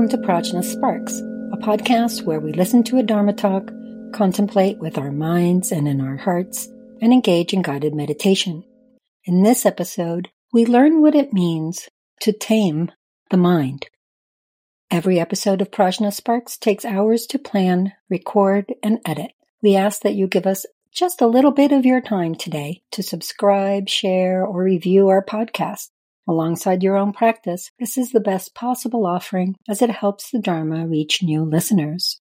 Welcome to Prajna Sparks, a podcast where we listen to a Dharma talk, contemplate with our minds and in our hearts, and engage in guided meditation. In this episode, we learn what it means to tame the mind. Every episode of Prajna Sparks takes hours to plan, record, and edit. We ask that you give us just a little bit of your time today to subscribe, share, or review our podcast. Alongside your own practice, this is the best possible offering as it helps the Dharma reach new listeners.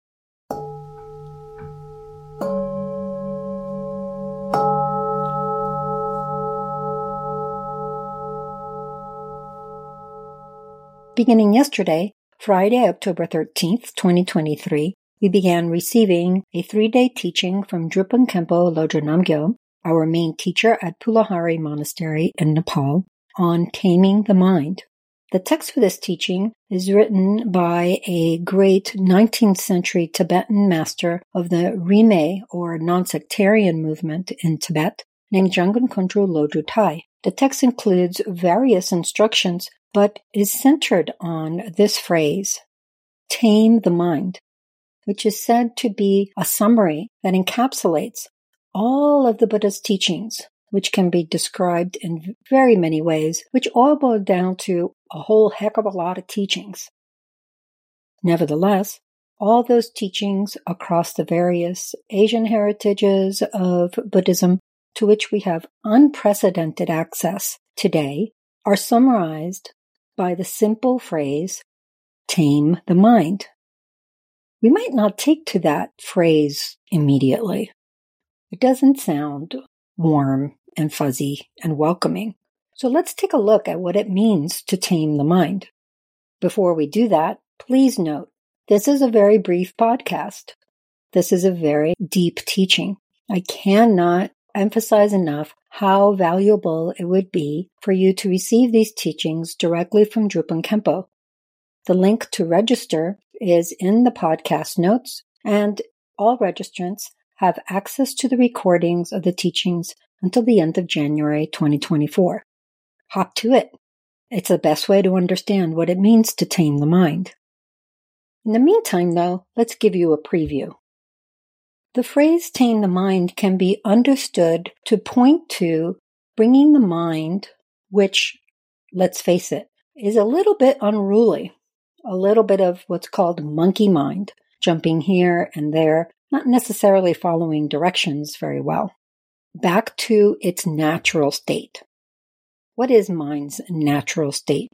Beginning yesterday, Friday, October 13th, 2023, we began receiving a three-day teaching from Drupon Khenpo Lodro Namgyal, our main teacher at Pullahari Monastery in Nepal, on taming the mind. The text for this teaching is written by a great 19th century Tibetan master of the Rimé or non-sectarian movement in Tibet named Jamgön Kongtrul Lodro Tai. The text includes various instructions but is centered on this phrase, tame the mind, which is said to be a summary that encapsulates all of the Buddha's teachings which can be described in very many ways, which all boil down to a whole heck of a lot of teachings. Nevertheless, all those teachings across the various Asian heritages of Buddhism to which we have unprecedented access today are summarized by the simple phrase, tame the mind. We might not take to that phrase immediately. It doesn't sound warm and fuzzy and welcoming. So let's take a look at what it means to tame the mind. Before we do that, please note this is a very brief podcast. This is a very deep teaching. I cannot emphasize enough how valuable it would be for you to receive these teachings directly from Drupon Khenpo. The link to register is in the podcast notes, and all registrants have access to the recordings of the teachings until the end of January 2024. Hop to it. It's the best way to understand what it means to tame the mind. In the meantime, though, let's give you a preview. The phrase tame the mind can be understood to point to bringing the mind, which, let's face it, is a little bit unruly, a little bit of what's called monkey mind, jumping here and there, not necessarily following directions very well back to its natural state. What is mind's natural state?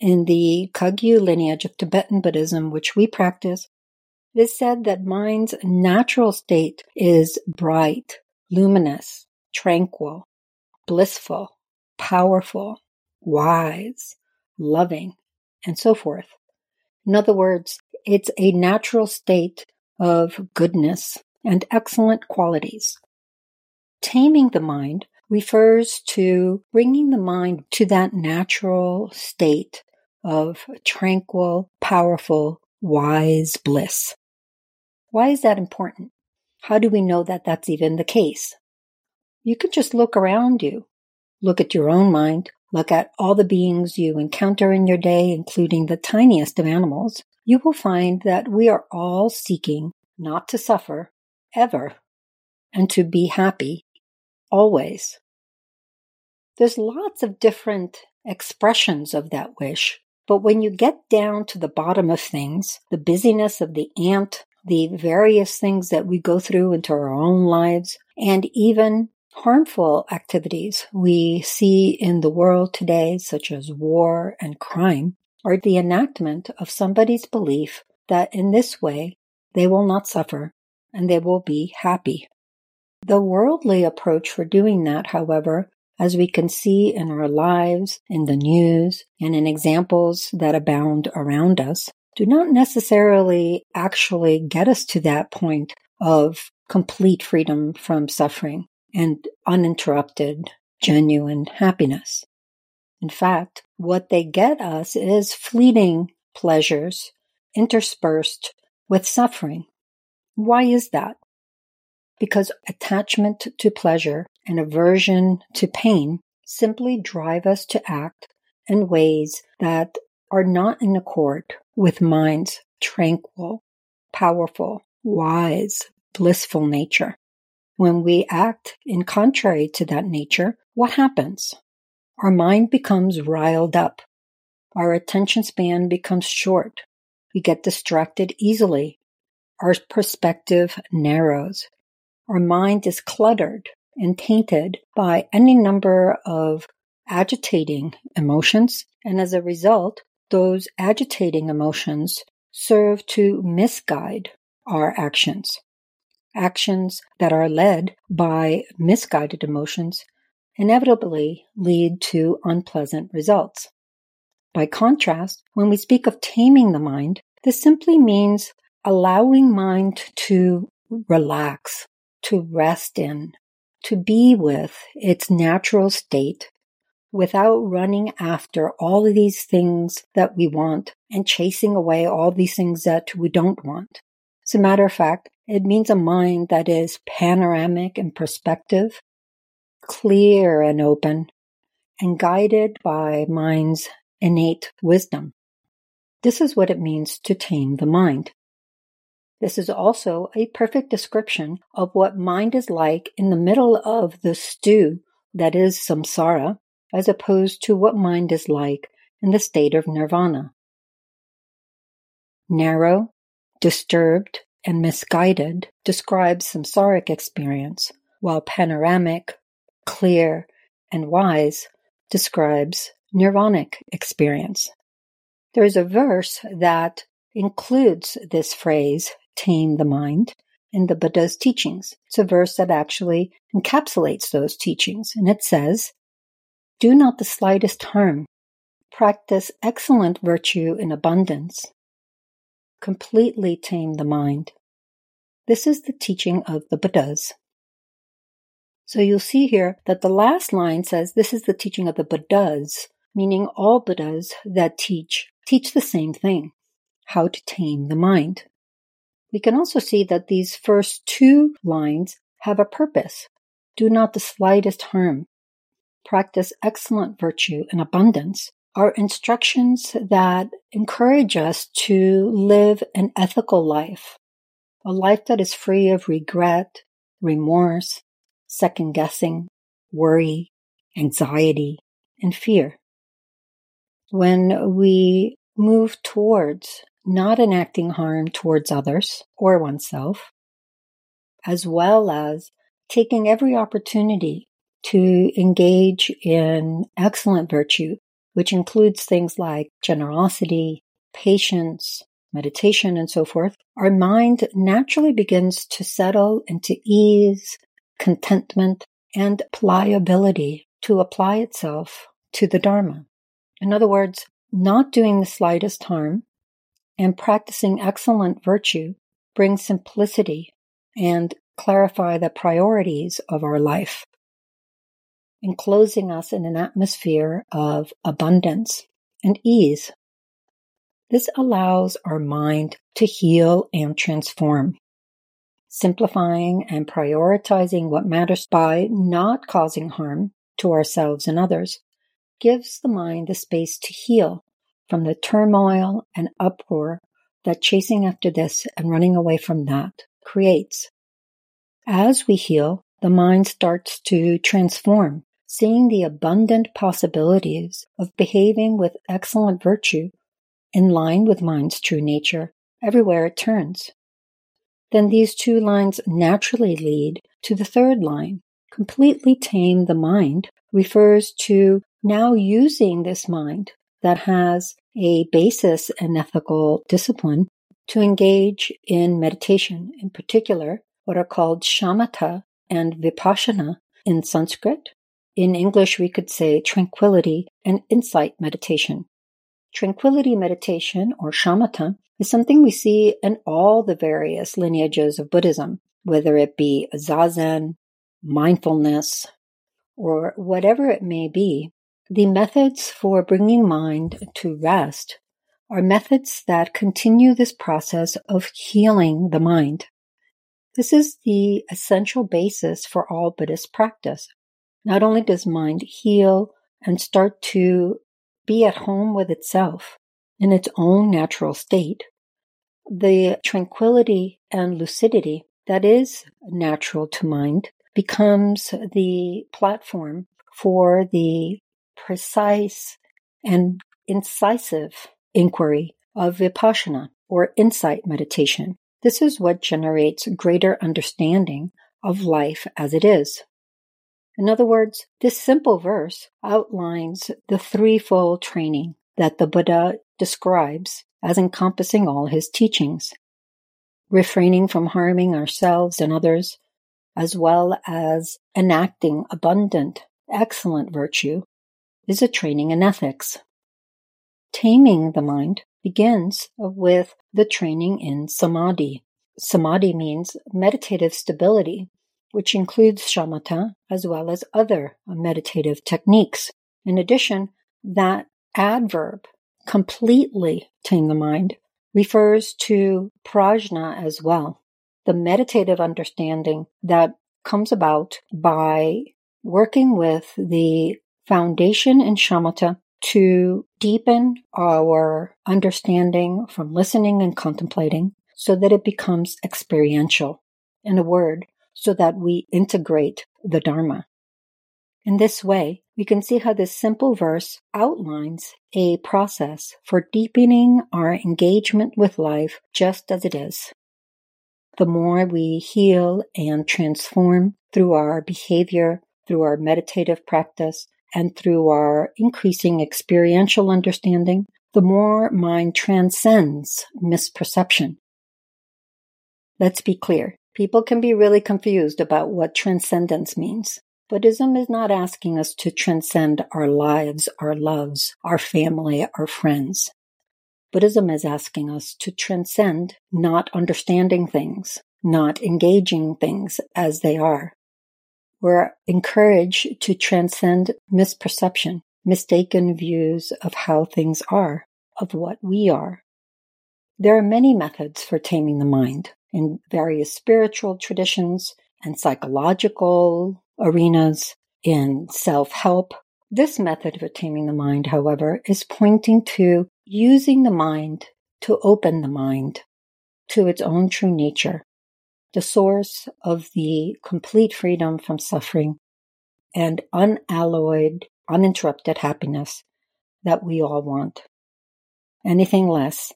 In the Kagyu lineage of Tibetan Buddhism, which we practice, it is said that mind's natural state is bright, luminous, tranquil, blissful, powerful, wise, loving, and so forth. In other words, it's a natural state of goodness and excellent qualities. Taming the mind refers to bringing the mind to that natural state of tranquil, powerful, wise bliss. Why is that important? How do we know that that's even the case? You can just look around you. Look at your own mind. Look at all the beings you encounter in your day, including the tiniest of animals. You will find that we are all seeking not to suffer ever and to be happy always. There's lots of different expressions of that wish, but when you get down to the bottom of things, the busyness of the ant, the various things that we go through into our own lives, and even harmful activities we see in the world today, such as war and crime, are the enactment of somebody's belief that in this way they will not suffer and they will be happy. The worldly approach for doing that, however, as we can see in our lives, in the news, and in examples that abound around us, do not necessarily actually get us to that point of complete freedom from suffering and uninterrupted, genuine happiness. In fact, what they get us is fleeting pleasures interspersed with suffering. Why is that? because attachment to pleasure and aversion to pain simply drive us to act in ways that are not in accord with mind's tranquil, powerful, wise, blissful nature. When we act in contrary to that nature, what happens? Our mind becomes riled up. Our attention span becomes short. We get distracted easily. Our perspective narrows. Our mind is cluttered and tainted by any number of agitating emotions. And as a result, those agitating emotions serve to misguide our actions. Actions that are led by misguided emotions inevitably lead to unpleasant results. By contrast, when we speak of taming the mind, this simply means allowing mind to relax, to rest in, to be with its natural state without running after all of these things that we want and chasing away all these things that we don't want. As a matter of fact, it means a mind that is panoramic in perspective, clear and open, and guided by mind's innate wisdom. This is what it means to tame the mind. This is also a perfect description of what mind is like in the middle of the stew that is samsara, as opposed to what mind is like in the state of nirvana. Narrow, disturbed, and misguided describes samsaric experience, while panoramic, clear, and wise describes nirvanic experience. There is a verse that includes this phrase, tame the mind, in the Buddha's teachings. It's a verse that actually encapsulates those teachings, and it says, Do not the slightest harm. Practice excellent virtue in abundance. Completely tame the mind. This is the teaching of the Buddhas. So you'll see here that the last line says this is the teaching of the Buddhas, meaning all Buddhas that teach teach the same thing, how to tame the mind. We can also see that these first two lines have a purpose. Do not the slightest harm. Practice excellent virtue and abundance are instructions that encourage us to live an ethical life, a life that is free of regret, remorse, second guessing, worry, anxiety, and fear. When we move towards not enacting harm towards others or oneself, as well as taking every opportunity to engage in excellent virtue, which includes things like generosity, patience, meditation, and so forth, our mind naturally begins to settle into ease, contentment, and pliability to apply itself to the Dharma. In other words, not doing the slightest harm and practicing excellent virtue bring simplicity and clarify the priorities of our life, enclosing us in an atmosphere of abundance and ease. This allows our mind to heal and transform, simplifying and prioritizing what matters by not causing harm to ourselves and others gives the mind the space to heal from the turmoil and uproar that chasing after this and running away from that creates. As we heal, the mind starts to transform, seeing the abundant possibilities of behaving with excellent virtue in line with mind's true nature everywhere it turns. Then these two lines naturally lead to the third line. Completely tame the mind refers to now using this mind that has a basis in ethical discipline to engage in meditation, in particular, what are called shamatha and vipassana in Sanskrit. In English, we could say tranquility and insight meditation. Tranquility meditation, or shamatha, is something we see in all the various lineages of Buddhism, whether it be zazen, mindfulness, or whatever it may be. The methods for bringing mind to rest are methods that continue this process of healing the mind. This is the essential basis for all Buddhist practice. Not only does mind heal and start to be at home with itself, in its own natural state, the tranquility and lucidity that is natural to mind becomes the platform for the precise and incisive inquiry of vipassana or insight meditation. This is what generates greater understanding of life as it is. In other words, this simple verse outlines the threefold training that the Buddha describes as encompassing all his teachings. Refraining from harming ourselves and others, as well as enacting abundant, excellent virtue, is a training in ethics. Taming the mind begins with the training in samadhi. Samadhi means meditative stability, which includes shamatha as well as other meditative techniques. In addition, that adverb, completely tame the mind, refers to prajna as well, the meditative understanding that comes about by working with the foundation in shamatha to deepen our understanding from listening and contemplating so that it becomes experiential. In a word, so that we integrate the Dharma. In this way, we can see how this simple verse outlines a process for deepening our engagement with life just as it is. The more we heal and transform through our behavior, through our meditative practice, and through our increasing experiential understanding, the more mind transcends misperception. Let's be clear. People can be really confused about what transcendence means. Buddhism is not asking us to transcend our lives, our loves, our family, our friends. Buddhism is asking us to transcend not understanding things, not engaging things as they are, we're encouraged to transcend misperception, mistaken views of how things are, of what we are. There are many methods for taming the mind in various spiritual traditions and psychological arenas, in self help. This method of attaining the mind, however, is pointing to using the mind to open the mind to its own true nature the source of the complete freedom from suffering and unalloyed, uninterrupted happiness that we all want. Anything less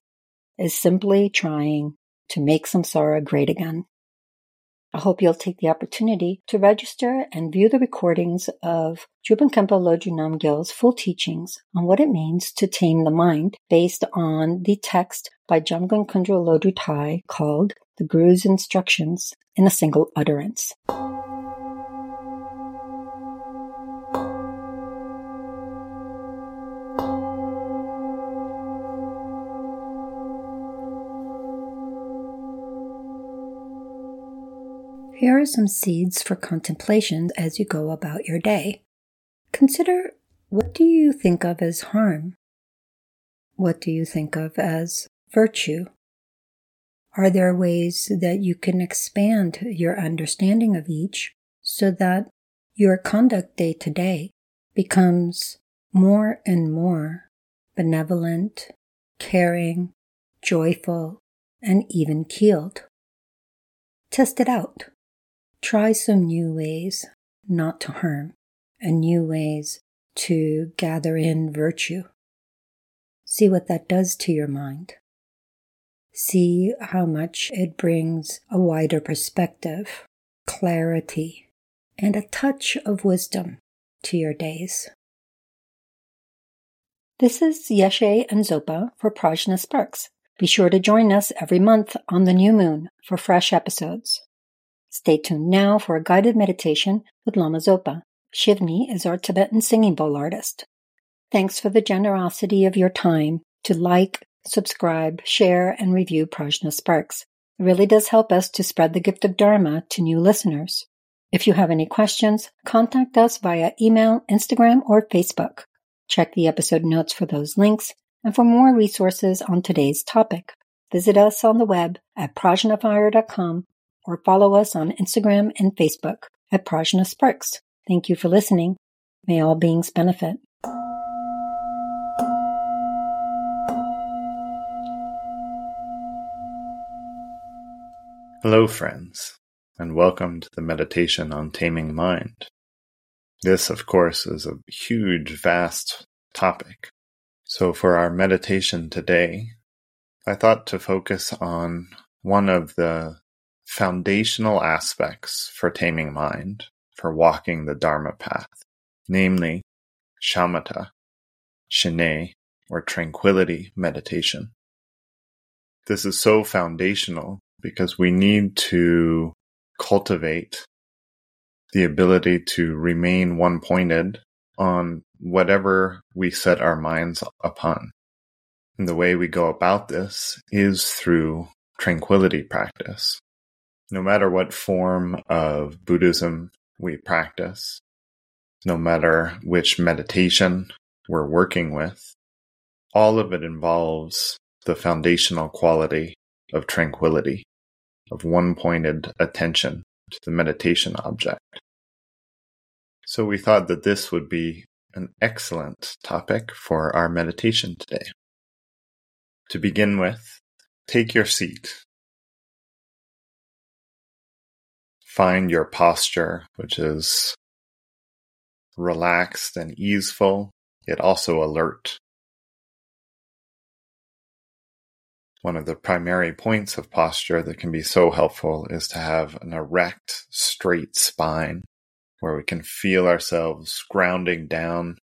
is simply trying to make samsara great again. I hope you'll take the opportunity to register and view the recordings of Drupon Khenpo Lodro Namgyal's full teachings on what it means to tame the mind based on the text by Jamgon Kongtrul Lodro Thai called The Guru's Instructions in a Single Utterance. Here are some seeds for contemplation as you go about your day. Consider what do you think of as harm? What do you think of as virtue? Are there ways that you can expand your understanding of each so that your conduct day to day becomes more and more benevolent, caring, joyful, and even keeled? Test it out. Try some new ways not to harm and new ways to gather in virtue. See what that does to your mind. See how much it brings a wider perspective, clarity, and a touch of wisdom to your days. This is Yeshe and Zopa for Prajna Sparks. Be sure to join us every month on the new moon for fresh episodes. Stay tuned now for a guided meditation with Lama Zopa. Shivnee is our Tibetan singing bowl artist. Thanks for the generosity of your time to like, subscribe, share, and review Prajna Sparks. It really does help us to spread the gift of Dharma to new listeners. If you have any questions, contact us via email, Instagram, or Facebook. Check the episode notes for those links and for more resources on today's topic. Visit us on the web at prajnafire.com or follow us on Instagram and Facebook at Prajna Sparks. Thank you for listening. May all beings benefit. Hello, friends, and welcome to the meditation on taming mind. This, of course, is a huge, vast topic. So, for our meditation today, I thought to focus on one of the foundational aspects for taming mind, for walking the Dharma path, namely shamatha, shinne, or tranquility meditation. This is so foundational because we need to cultivate the ability to remain one pointed on whatever we set our minds upon. And the way we go about this is through tranquility practice. No matter what form of Buddhism we practice, no matter which meditation we're working with, all of it involves the foundational quality of tranquility of one pointed attention to the meditation object. So we thought that this would be an excellent topic for our meditation today. To begin with, take your seat. Find your posture, which is relaxed and easeful, yet also alert. one of the primary points of posture that can be so helpful is to have an erect, straight spine where we can feel ourselves grounding down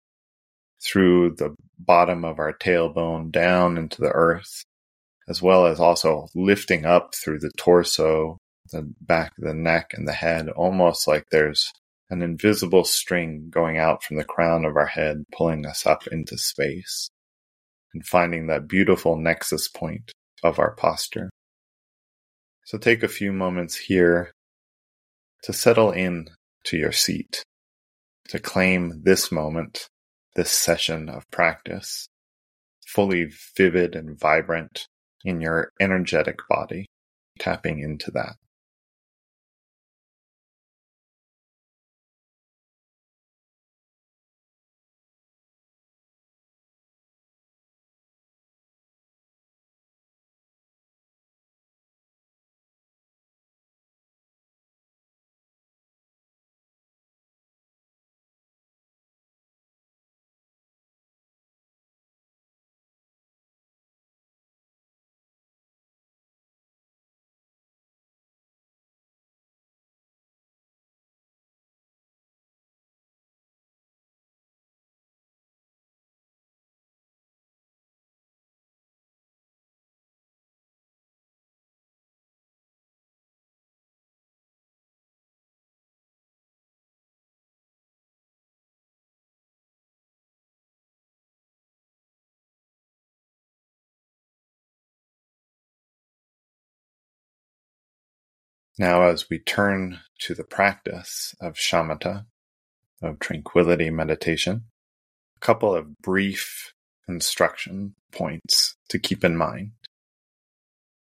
through the bottom of our tailbone down into the earth, as well as also lifting up through the torso, the back of the neck, and the head, almost like there's an invisible string going out from the crown of our head, pulling us up into space, and finding that beautiful nexus point of our posture. So take a few moments here to settle in to your seat, to claim this moment, this session of practice, fully vivid and vibrant in your energetic body, tapping into that. Now, as we turn to the practice of shamatha, of tranquility meditation, a couple of brief instruction points to keep in mind.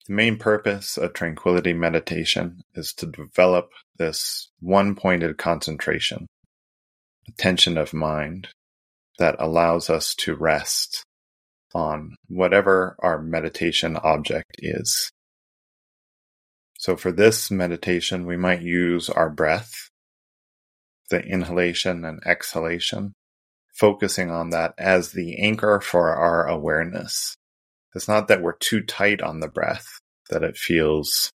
The main purpose of tranquility meditation is to develop this one pointed concentration, attention of mind that allows us to rest on whatever our meditation object is. So for this meditation, we might use our breath, the inhalation and exhalation, focusing on that as the anchor for our awareness. It's not that we're too tight on the breath, that it feels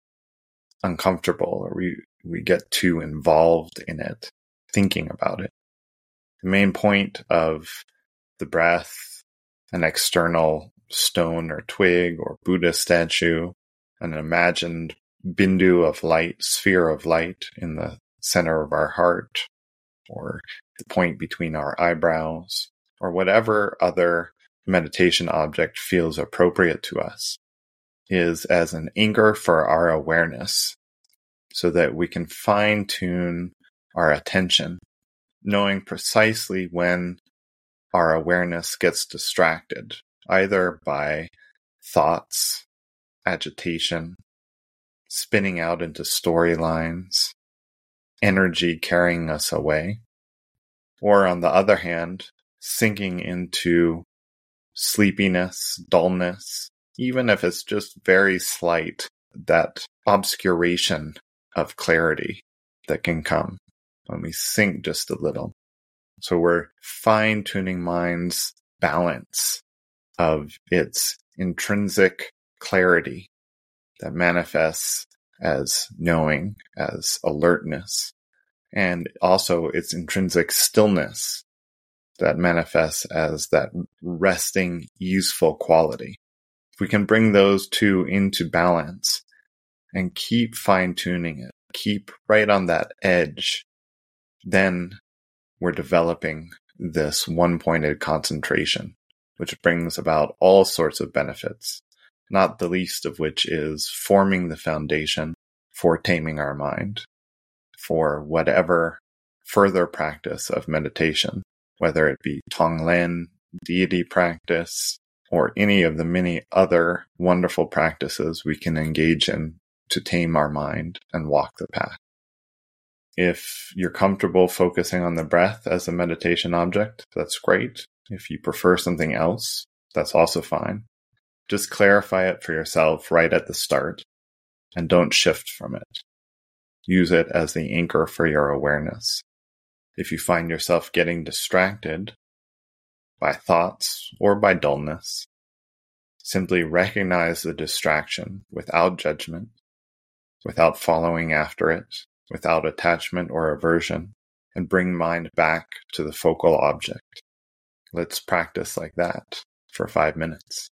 uncomfortable or we, we get too involved in it, thinking about it. The main point of the breath, an external stone or twig or Buddha statue, an imagined bindu of light, sphere of light in the center of our heart, or the point between our eyebrows, or whatever other meditation object feels appropriate to us, is as an anchor for our awareness so that we can fine tune our attention, knowing precisely when our awareness gets distracted, either by thoughts, agitation, spinning out into storylines, energy carrying us away. Or on the other hand, sinking into sleepiness, dullness, even if it's just very slight, that obscuration of clarity that can come when we sink just a little. So we're fine tuning mind's balance of its intrinsic clarity that manifests as knowing, as alertness, and also its intrinsic stillness that manifests as that resting, useful quality. If we can bring those two into balance and keep fine tuning it, keep right on that edge, then we're developing this one pointed concentration, which brings about all sorts of benefits, not the least of which is forming the foundation for taming our mind, for whatever further practice of meditation, whether it be Tonglen, deity practice, or any of the many other wonderful practices we can engage in to tame our mind and walk the path. If you're comfortable focusing on the breath as a meditation object, that's great. If you prefer something else, that's also fine. Just clarify it for yourself right at the start and don't shift from it. Use it as the anchor for your awareness. If you find yourself getting distracted by thoughts or by dullness, simply recognize the distraction without judgment, without following after it, without attachment or aversion, and bring mind back to the focal object. Let's practice like that for five minutes.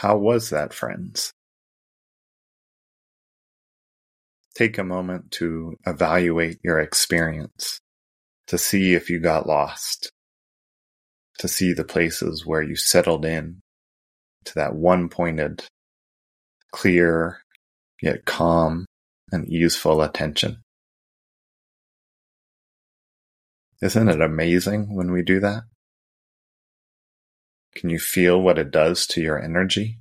How was that, friends? Take a moment to evaluate your experience, to see if you got lost, to see the places where you settled in to that one pointed, clear, yet calm and easeful attention. Isn't it amazing when we do that? Can you feel what it does to your energy?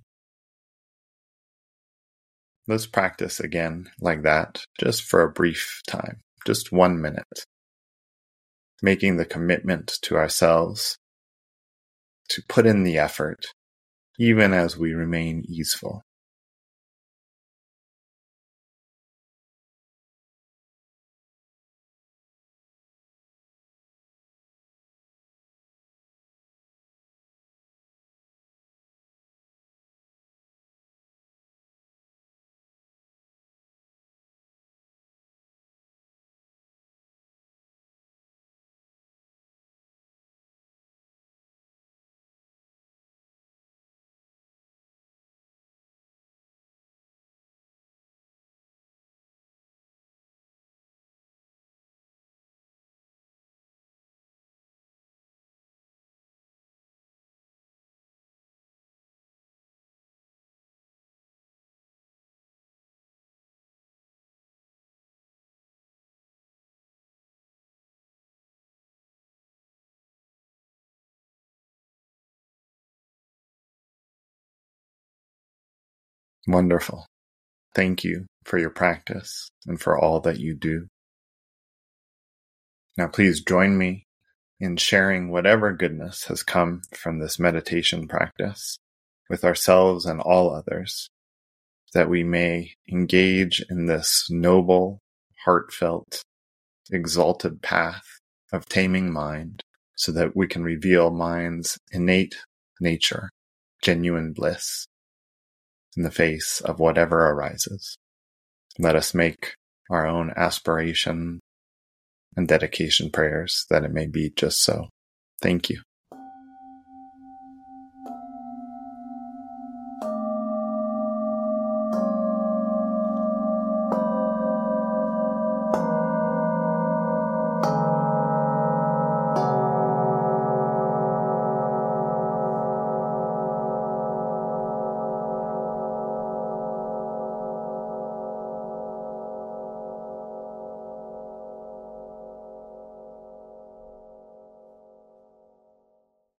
Let's practice again like that, just for a brief time, just one minute. Making the commitment to ourselves to put in the effort, even as we remain easeful. Wonderful. Thank you for your practice and for all that you do. Now, please join me in sharing whatever goodness has come from this meditation practice with ourselves and all others, that we may engage in this noble, heartfelt, exalted path of taming mind so that we can reveal mind's innate nature, genuine bliss in the face of whatever arises. Let us make our own aspiration and dedication prayers that it may be just so. Thank you.